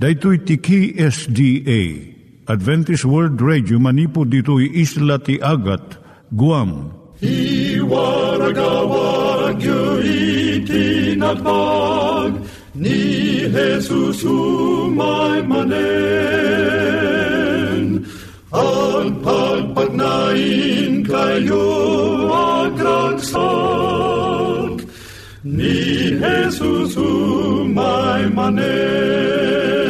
Daitui tiki SDA Adventist World Radio manipud ditui isla ti Agat Guam. I waragawag itinatpag ni Jesus umay manen ang pagpagnain kayo agkansak ni Jesus umay manen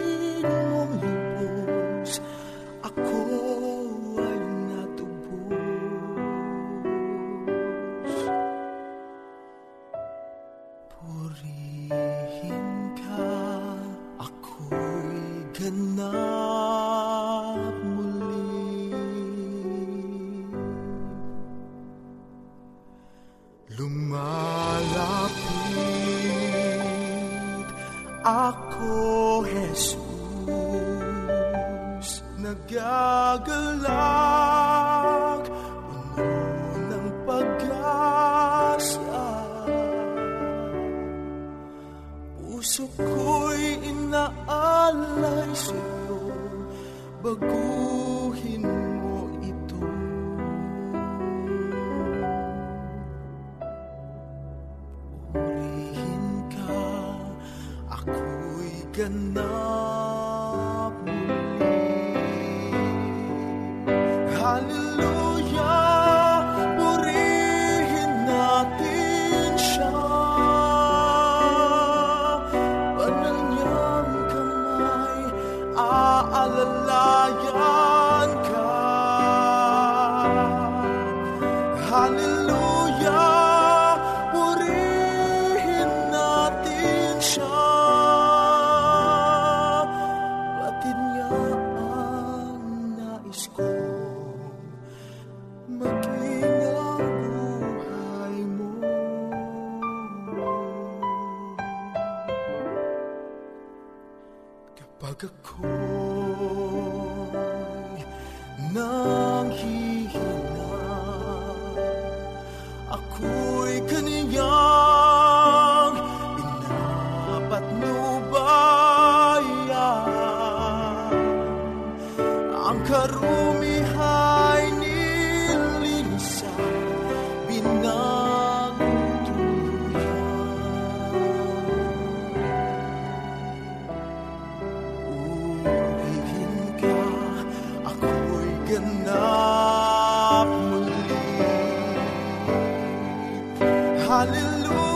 hallelujah.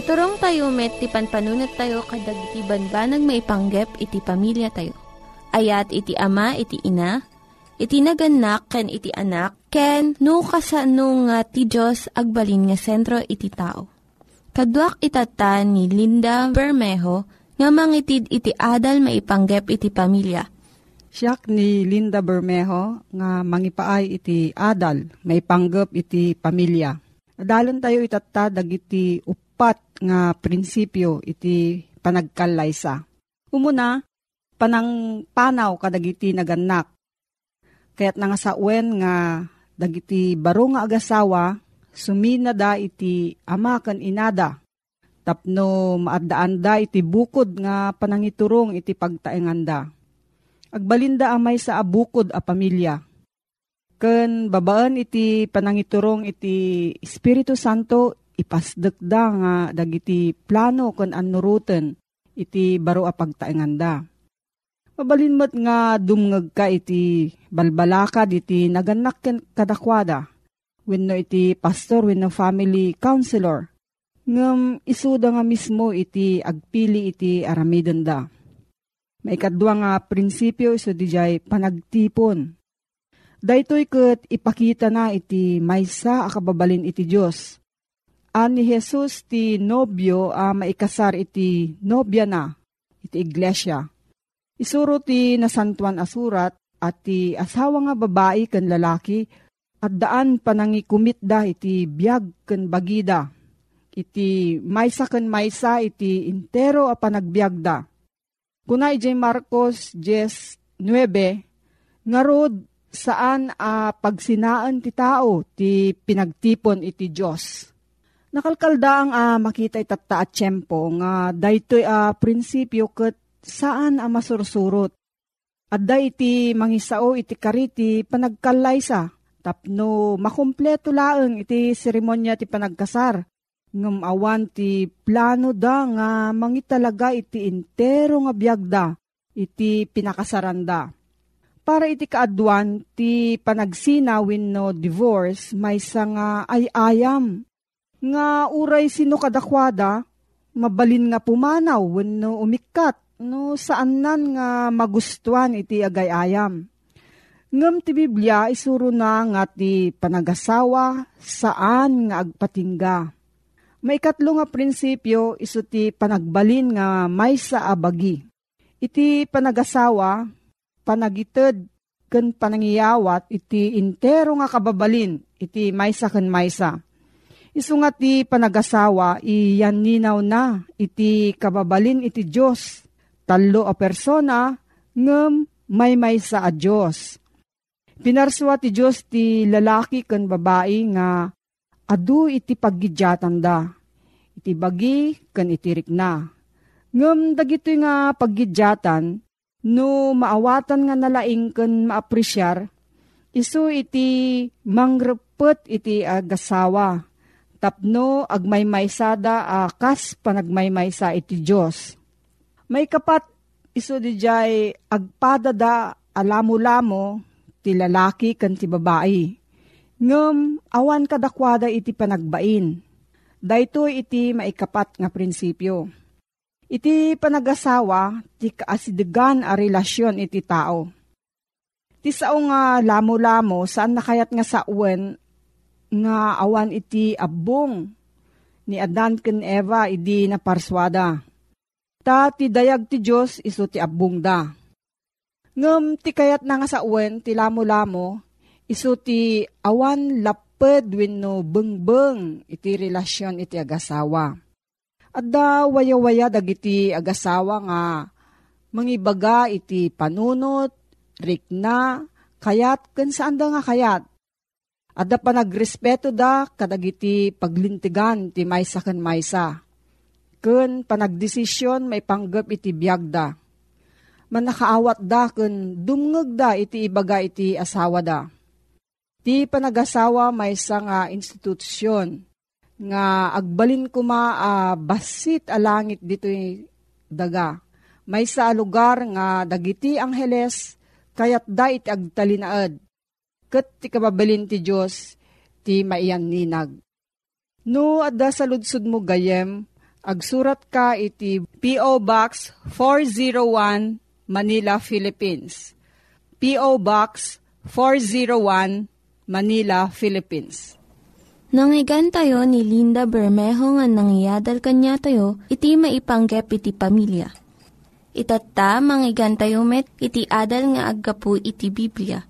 Iturong tayo met, ti panpanunat tayo kadag iti banbanag maipanggep iti pamilya tayo. Ayat iti ama, iti ina, iti naganak, ken iti anak, ken no kasano nga ti Diyos agbalin nga sentro iti tao. Kaduak itata ni Linda Bermejo nga mangitid iti adal maipanggep iti pamilya. Siyak ni Linda Bermejo nga mangipaay iti adal, may panggap iti pamilya. Adalon tayo itatta dagiti upat nga prinsipyo iti panagkalaysa. Umuna, panang panaw kadagiti naganak. Kaya't nangasawen nga dagiti baro nga agasawa, sumina da iti ama kan inada. Tapno maadaan da iti bukod nga panangiturong iti pagtaenganda agbalinda amay sa abukod a pamilya. Ken babaan iti panangiturong iti Espiritu Santo ipasdek da nga dagiti plano ken anuruten iti baro a pagtaenganda. Mabalinmat nga dumngeg ka iti balbalakad iti naganak ken kadakwada. Wenno iti pastor wenno family counselor. Ngem isuda nga mismo iti agpili iti aramiden da Maikadwa nga prinsipyo iso dijay panagtipon. Daytoy ket ipakita na iti maysa akababalin iti Dios. Ani Jesus ti nobyo a maikasar iti nobya na iti iglesia. Isuro ti nasantuan asurat at ti asawa nga babae ken lalaki at daan panangikumit da iti biyag ken bagida. Iti maysa ken maysa iti intero a panagbiag da Kuna ijay Marcos 10.9, nga rod saan a pagsinaan ti tao ti pinagtipon iti Diyos. Nakalkalda ang a makita itata at tiyempo nga daytoy a prinsipyo ket saan a masursurot. At da iti mangisao iti kariti panagkalaysa tapno makumpleto laeng iti seremonya ti panagkasar ngem awan ti plano da nga mangitalaga iti intero nga biagda iti pinakasaranda. Para iti kaadwan ti panagsinawin no divorce may nga ay-ayam nga uray sino kadakwada mabalin nga pumanaw wenno umikat no saan nan nga magustuhan iti agay-ayam. Ngem ti Biblia isuro na nga ti panagasawa saan nga agpatingga Maikatlo nga prinsipyo iso ti panagbalin nga may sa abagi. Iti panagasawa, panagited ken panangiyawat iti intero nga kababalin iti maysa ken maysa. Isu nga ti panagasawa iyan ninaw na iti kababalin iti Dios. Tallo a persona ngem may maysa a Dios. Pinarswa ti Dios ti lalaki ken babae nga adu iti paggidyatan da. Iti bagi ken iti rikna. Ngem dagito nga paggidyatan, no maawatan nga nalaing ken maapresyar, iso iti mangrepet iti agasawa, tapno agmaymaysada akas panagmaymaysa iti Diyos. May kapat iso di jay agpadada alamo-lamo ti lalaki kan ti babae. Ngem awan kadakwada iti panagbain. Dayto iti maikapat nga prinsipyo Iti panagasawa, ti kaasidegan a relasyon iti tao. Ti sao nga lamo-lamo, saan nakayat nga sa uwen, nga awan iti abong ni Adan ken Eva idi na parswada. Ta ti dayag ti Diyos iso ti abong da. Ngem ti kayat na nga sa uwen, ti lamo-lamo, iso ti awan laped wenno bengbeng iti relasyon iti agasawa at da waya-waya dagiti agasawa nga mangibaga iti panunot, rikna, kayat, kan saan da nga kayat. At da pa nagrespeto da kadagiti paglintigan ti maysa kan maysa. Kun panagdesisyon may panggap iti biyag da. Manakaawat da kun dumngag da iti ibaga iti asawa da. Ti panagasawa maysa nga institusyon nga agbalin ko ma uh, basit a langit dito daga. May sa lugar nga dagiti angheles kayat da iti agtalinaad. Kat ti kababalin ti Diyos ti maiyan ninag. No, adda sa ludsud mo gayem, agsurat ka iti P.O. Box 401 Manila, Philippines. P.O. Box 401 Manila, Philippines. Nangyigan tayo ni Linda Bermejo nga nangyadal kanya tayo, iti maipanggep iti pamilya. Itatta, manggigan tayo met, iti adal nga aggapu iti Biblia.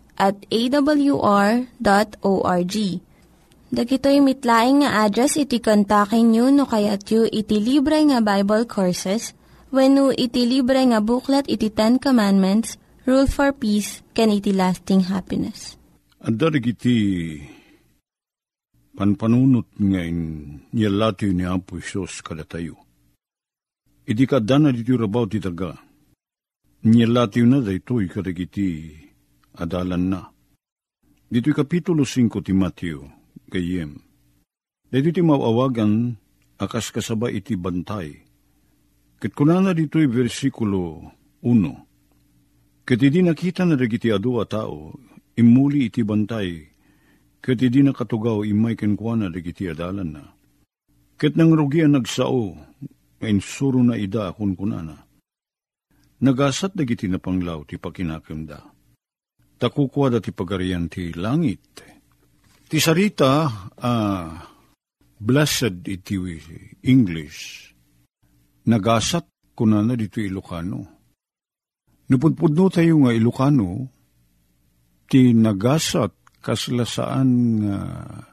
at awr.org. Dagitoy mitlaing nga address iti kontakin nyo no kayat yu iti libre nga Bible Courses when iti libre nga buklat iti Ten Commandments, Rule for Peace, can iti lasting happiness. Ang iti panpanunot ngayon niyalati ni Apo Isos kada tayo. Idi ka dana dito rabaw ti daga. Niyalati na daytoy kadagiti adalan na. Dito'y kapitulo 5 ti Mateo, kayem. Dito ti mawawagan akas kasaba iti bantay. Kat kunana dito'y versikulo 1. Kat idi nakita na dagiti adu a tao, imuli iti bantay, Kat di na katugaw imay kenkwana dagiti adalan na. Kat nang rugian nagsao, ngayon suro na ida akun kunana. Nagasat dagiti na panglaw ti pakinakimda. Takukwa da ti pagarian ti langit. Ti sarita, uh, blessed iti English. Nagasat kunana dito Ilocano. Napudpudno tayo nga Ilocano, ti nagasat kaslasaan nga uh,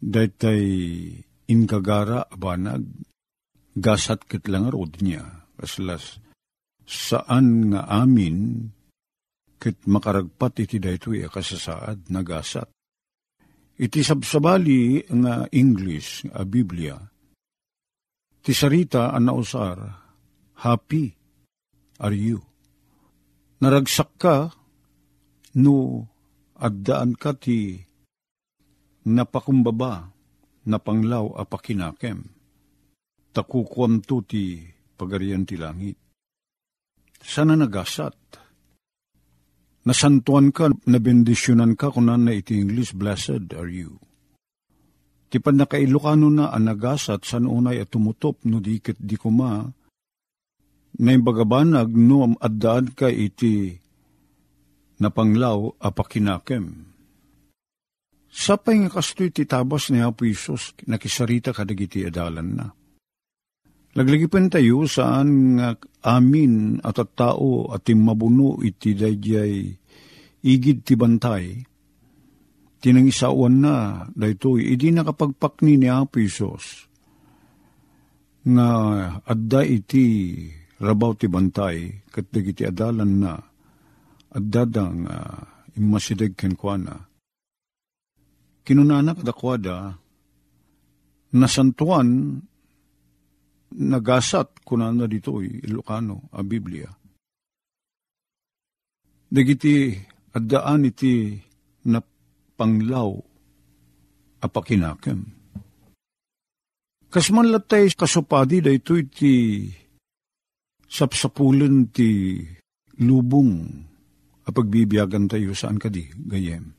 daytay inkagara abanag gasat ket lang rod niya kaslas saan nga amin ket makaragpat iti daytoy kasasaad nagasat iti sabsabali nga English a Biblia ti sarita an nausar happy are you naragsak ka no agdaan ka ti napakumbaba, napanglaw a pakinakem. Takukwam to ti pagarian ti langit. Sana nagasat. Nasantuan ka, nabendisyonan ka kunan na iti English, blessed are you. Ti pan nakailokano na anagasat san unay at tumutop no dikit di kuma, na bagabanag no addaan ka iti napanglaw apakinakem. Sapay nga kastoy ti tabas ni Apo Isos, nakisarita kadagiti adalan na. Laglagipan tayo saan nga amin at at tao at mabuno iti dayjay igid ti bantay. Tinangisawan na daytoy idi nakapagpakni ni Apo Isos nga adda iti rabaw ti bantay kat dagiti adalan na adda dang uh, imasidag kenkwana. Kinunana kadakwada nasantuan nagasat kunana ditoy Ilocano a Biblia. Dagiti addaan iti na panglaw apakinakem. Kasman latay kasupadi da ito iti sapsapulan ti lubong a pagbibiyagan tayo saan kadi gayem.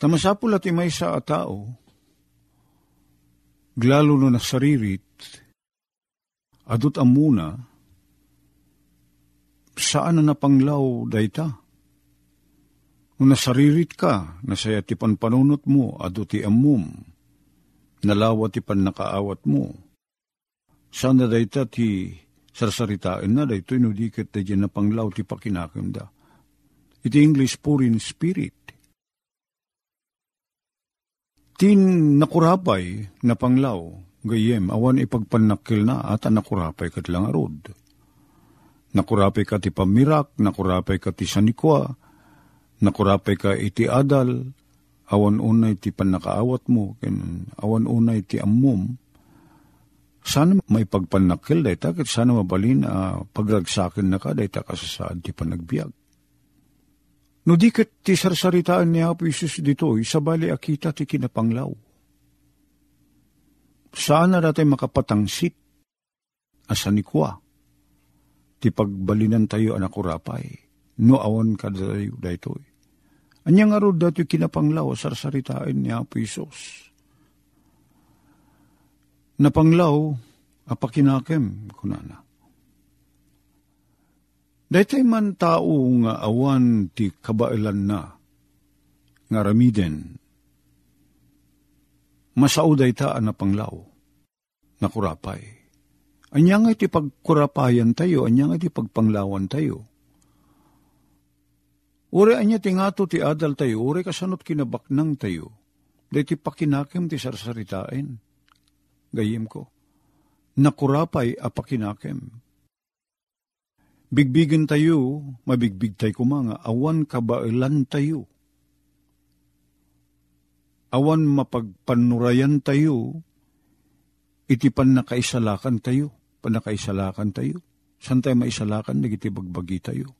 Tamasapul at may sa tao, glalo no nasaririt, adot amuna, saan na napanglaw dayta? Kung nasaririt ka, nasaya ti panpanunot mo, adot ti amum, nalawa ti pan nakaawat mo. Sana dayta ti sarsaritain na dayto inudikat da dyan na panglaw ti pakinakim da. Iti English purin spirit. Tin nakurapay na panglaw, gayem, awan ipagpanakil na at nakurapay kat lang arod. Nakurapay ka ti pamirak, nakurapay ka ti sanikwa, nakurapay ka iti adal, awan unay ti panakaawat mo, ken awan unay ti ammom, sana may pagpanakil dayta, kat sana mabalin uh, pagragsakin na ka, dayta kasasaad ti panagbiag. No di kat ti sarsaritaan ni Apo Isus dito, isabali akita ti kinapanglaw. Saan na dati makapatangsit, asanikwa, ti pagbalinan tayo anak urapay, no awan ka dayo daytoy. Anyang arod dati kinapanglaw, sarsaritaan ni Apo Isus. Napanglaw, apakinakem, kunana. Daytay man tao nga awan ti kabailan na, nga ramiden, masao dayta na panglaw, nakurapay. Anya nga iti pagkurapayan tayo, anya nga iti pagpanglawan tayo. Uri anya ti ngato ti adal tayo, uri kasanot kinabaknang tayo, dahi ti pakinakem ti sarsaritain. Gayim ko, nakurapay apakinakem. Bigbigan tayo, mabigbig tayo kumanga, awan kabailan tayo. Awan mapagpanurayan tayo, iti pan nakaisalakan tayo, panakaisalakan tayo. San tayo maisalakan, nagiti bagbagi tayo.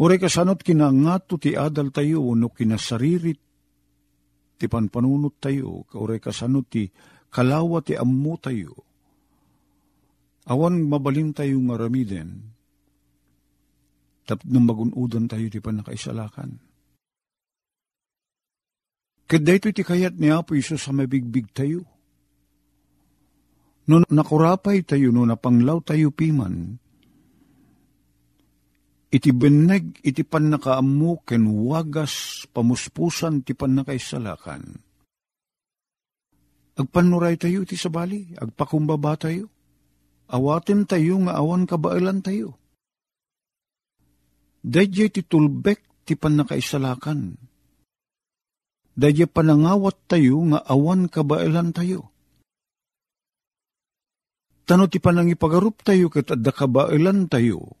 Ure kasanot kinangato ti adal tayo, no kinasaririt, ti panpanunot tayo, ure kasanot ti kalawa ti ammo tayo. Awan mabalin tayo nga ramiden, tapos nang magunudan tayo ti panakaisalakan. Kada ito ti kayat ni Apo Isus sa mabigbig tayo. No nakurapay tayo, no napanglaw tayo piman, iti beneg, iti pan nakaamu, ken wagas, pamuspusan, ti pan nakaisalakan. Agpanuray tayo, iti sabali, agpakumbaba tayo. Awatin tayo, nga awan kabailan tayo. Dadya ti tulbek, ti pan nakaisalakan. Dadya panangawat tayo, nga awan kabailan tayo. Tano ti panangipagarup tayo, kat adda kabailan tayo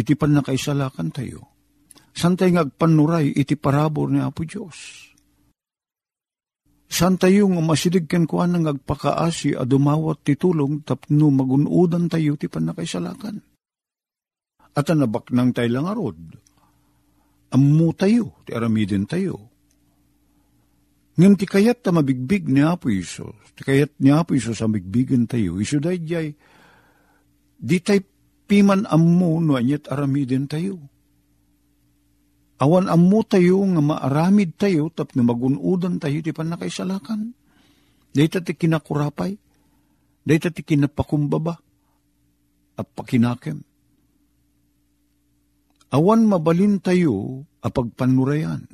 iti pan nakaisalakan tayo. Santay nga agpanuray iti parabor ni Apo Diyos. San tayo nga masidig ken kuan nga agpakaasi a dumawat ti tulong tapno magunudan tayo ti pan nakaisalakan. At anabak nang tayo lang arod. Ammo tayo, ti aramidin tayo. Ngam ti kayat ta mabigbig ni Apo Isos, ti kayat ni Apo Isos ang bigbigan tayo, iso dayjay, di tayo piman ammo no anyat aramidin tayo. Awan ammo tayo nga maaramid tayo tap na magunudan tayo ti panakaisalakan. Dahita ti kinakurapay, dahita ti kinapakumbaba, at pakinakem. Awan mabalin tayo apagpanurayan.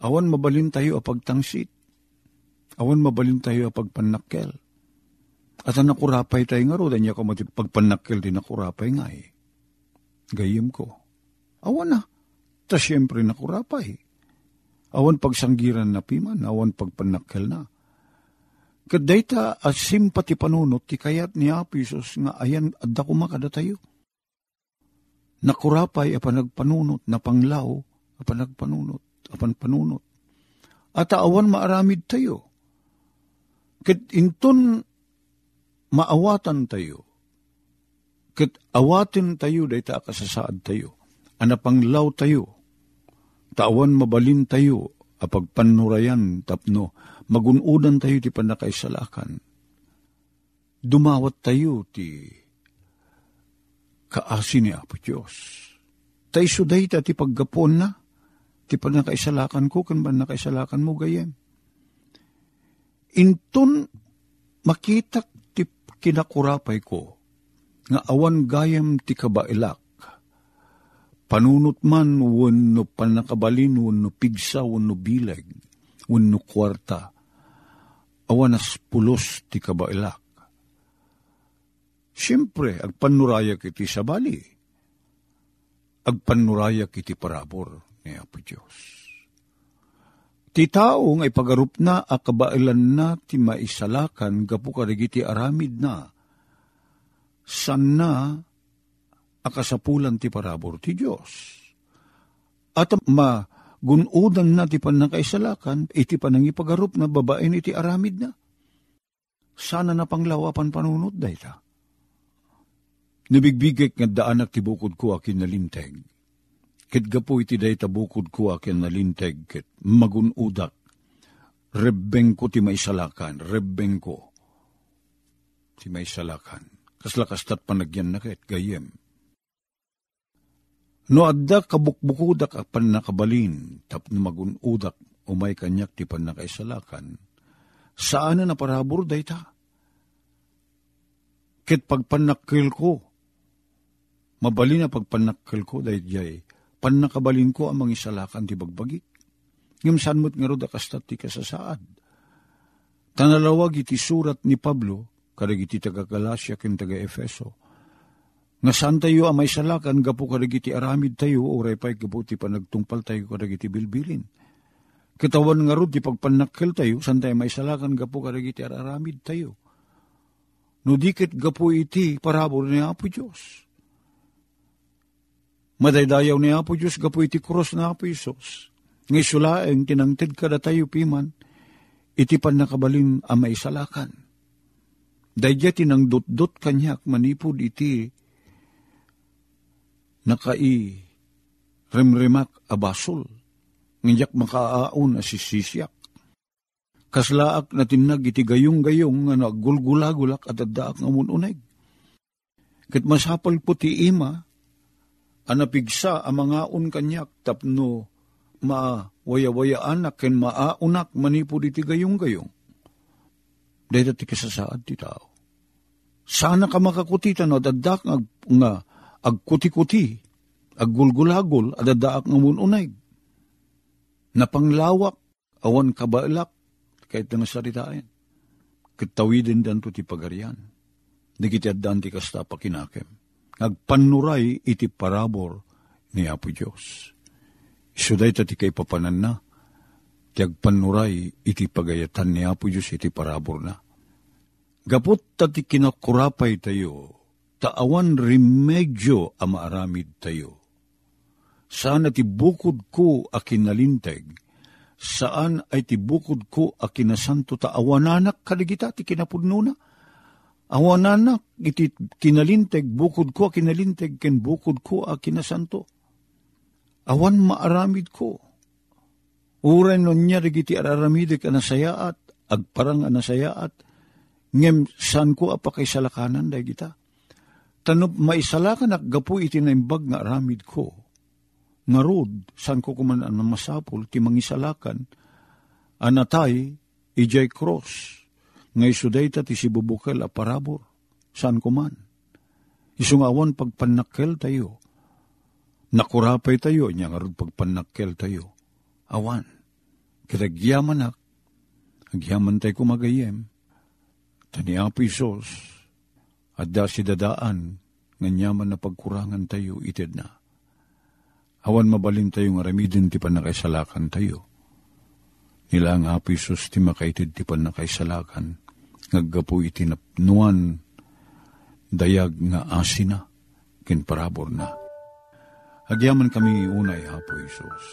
Awan mabalin tayo apagtangsit. Awan mabalin tayo pagpanakkel. At nakurapay tayo nga ro, niya ko pagpanakkel din nakurapay nga eh. Gayim ko. Awan na. Ta siyempre nakurapay. Awan pagsanggiran na piman, awan pagpanakkel na. Kadayta at simpati panunot, ti kayat ni Apisos nga ayan adda kumakada tayo. Nakurapay apan nagpanunot, napanglaw apan nagpanunot, apan panunot. At awan maaramid tayo. Kat inton maawatan tayo. Kat awatin tayo, day ta kasasaad tayo. Anapanglaw tayo. Tawan mabalin tayo, apagpanurayan tapno, magunudan tayo ti panakaisalakan. Dumawat tayo ti kaasi ni Apo Diyos. Tay suday ta ti paggapon na, ti panakaisalakan ko, kan ba nakaisalakan mo gayem. Inton makitak ti kinakurapay ko, nga awan gayam ti kabailak, panunot man wano panakabalin, wano pigsa, wano bileg, wano kwarta, awanas pulos ti kabailak. Siyempre, agpanurayak iti sabali, agpanurayak iti parabor ni Apo Diyos. Ti tao nga ipagarup na akabailan na ti maisalakan gapu karigiti aramid na san na akasapulan ti parabor ti Diyos. At ma gunudan na ti panakaisalakan, iti panangipagarup na babaen iti aramid na. Sana na panglawapan panunod dayta. Nabigbigek nga daanak ti bukod ko akin nalinteg. Ket gapo iti dayta bukod ko akin nalinteg, ket magunudak. Rebbeng ko ti maisalakan, rebbeng ko ti maisalakan. Kaslakastat panagyan na ket, gayem. No adda kabukbukudak apan nakabalin, tapno magunudak, umay kanyak ti pan nakaisalakan, saan na naparabor dayta? Ket pagpanakil ko, mabalin na pagpanakil ko dayjay, pan nakabalin ko ang isalakan ti bagbagik. Ngam saan mo't nga roda kastat ti kasasaad. Tanalawag iti surat ni Pablo, kadag iti taga Galasya ken taga Efeso, nga saan tayo amay salakan, gapo kadag iti aramid tayo, oray pa'y gapo ti panagtungpal tayo kadag iti bilbilin. Kitawan nga ro, ti pagpanakil tayo, saan tayo may salakan, gapo kadag iti aramid tayo. No dikit gapo iti parabor ni Apo Diyos. Madaydayaw ni Apo Diyos, gapo iti cross na Apo Isos. Nga sulaeng tinangtid kada tayo piman, iti pan nakabalin amay salakan. Dayja tinang dot-dot kanyak manipod iti nakai remremak abasol. Ngajak makaaon asisisyak. Kaslaak na tinag iti gayong-gayong nga naggulgulagulak at addaak nga mununeg. Kat masapal po ti ima, anapigsa ang mga un kanyak tapno ma-waya-waya anak ken maaunak manipod iti gayong-gayong. Dahil ti kasasaad ti tao. Sana ka makakutitan no, dadak nga, nga agkuti-kuti, aggulgulagol, adadaak nga mununay. Napanglawak, awan kabailak, kahit na saritain. Kitawidin dan to ti pagarian. Nagiti addan ti kasta pakinakem. Agpanuray iti parabor ni Apo Diyos. Isuday ta ti kay papanan na. Ti iti pagayatan ni Apo Diyos iti parabor na. Gapot ta ti kinakurapay tayo, taawan remedyo a maaramid tayo. Saan ti bukod ko a kinalinteg, saan ay ti bukod ko a kinasanto ta awananak kadigita ti kinapudnuna. Awananak iti kinalinteg, bukod ko a kinalinteg, ken bukod ko a kinasanto. Awan maaramid ko. Uray nun niya digiti araramide ka nasayaat, agparang nasayaat, ngem san ko apakay salakanan day kita. Tanop maisalakan ak gapu iti naimbag nga aramid ko. Nga rod, san ko kuman ang masapol, ti mangisalakan, anatay, ijay cross, nga isuday ta ti sibubukal a parabor, san kuman. Isungawan pagpanakkel tayo, nakurapay tayo, niya nga rod pagpanakkel tayo, awan, kitagyaman ak, Agyaman tayo kumagayem. Tani Apo Isos, at da si dadaan, nganyaman na pagkurangan tayo, itid na. Awan mabalin tayo nga ramidin ti panakaisalakan tayo. Nila ang Apo ti makaitid ti panakaisalakan, ngaggapo iti napnuan, dayag nga asina, kinparabor na. Agyaman kami unay, Apo Isos,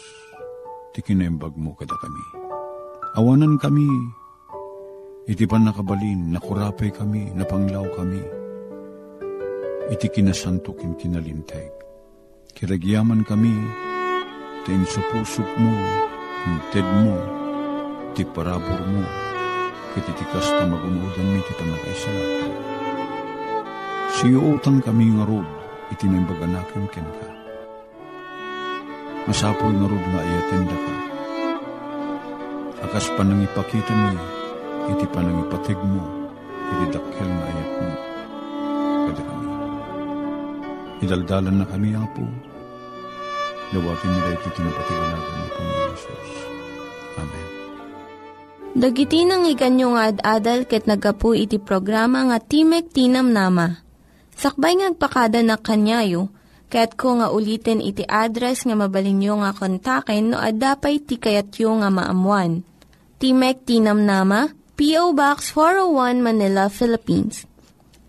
ti kinaimbag mo kada kami. Awanan kami, iti pan nakabalin, nakurapay kami, napanglaw kami. Iti kinasanto kin kinalinteg. Kiragyaman kami, tain sa pusok mo, hinted mo, ti parabor mo, kititikas na magunudan mi ti panakaisalakan. Siyo utang kami nga rod, itinembaganakin ken ka. Masapol nga rod nga ayaten da ka. Akas panangipakita mi, iti panangipatig mo, iti dakkel nga ayat mo. Kada kami. Idaldalan na kami, Apo. Dawatin nila iti tinapatiwalagan ni Panginoon Jesus. Amen. Dagiti nang iganyo nga ad-adal ket nagapu iti programa nga Timek Tinam Nama. Sakbay ngagpakada na kanyayo, ket ko nga ulitin iti address nga mabalinyo nga kontaken no ad-dapay ti kayatyo nga maamuan. Timek Tinam Nama, P.O. Box 401 Manila, Philippines.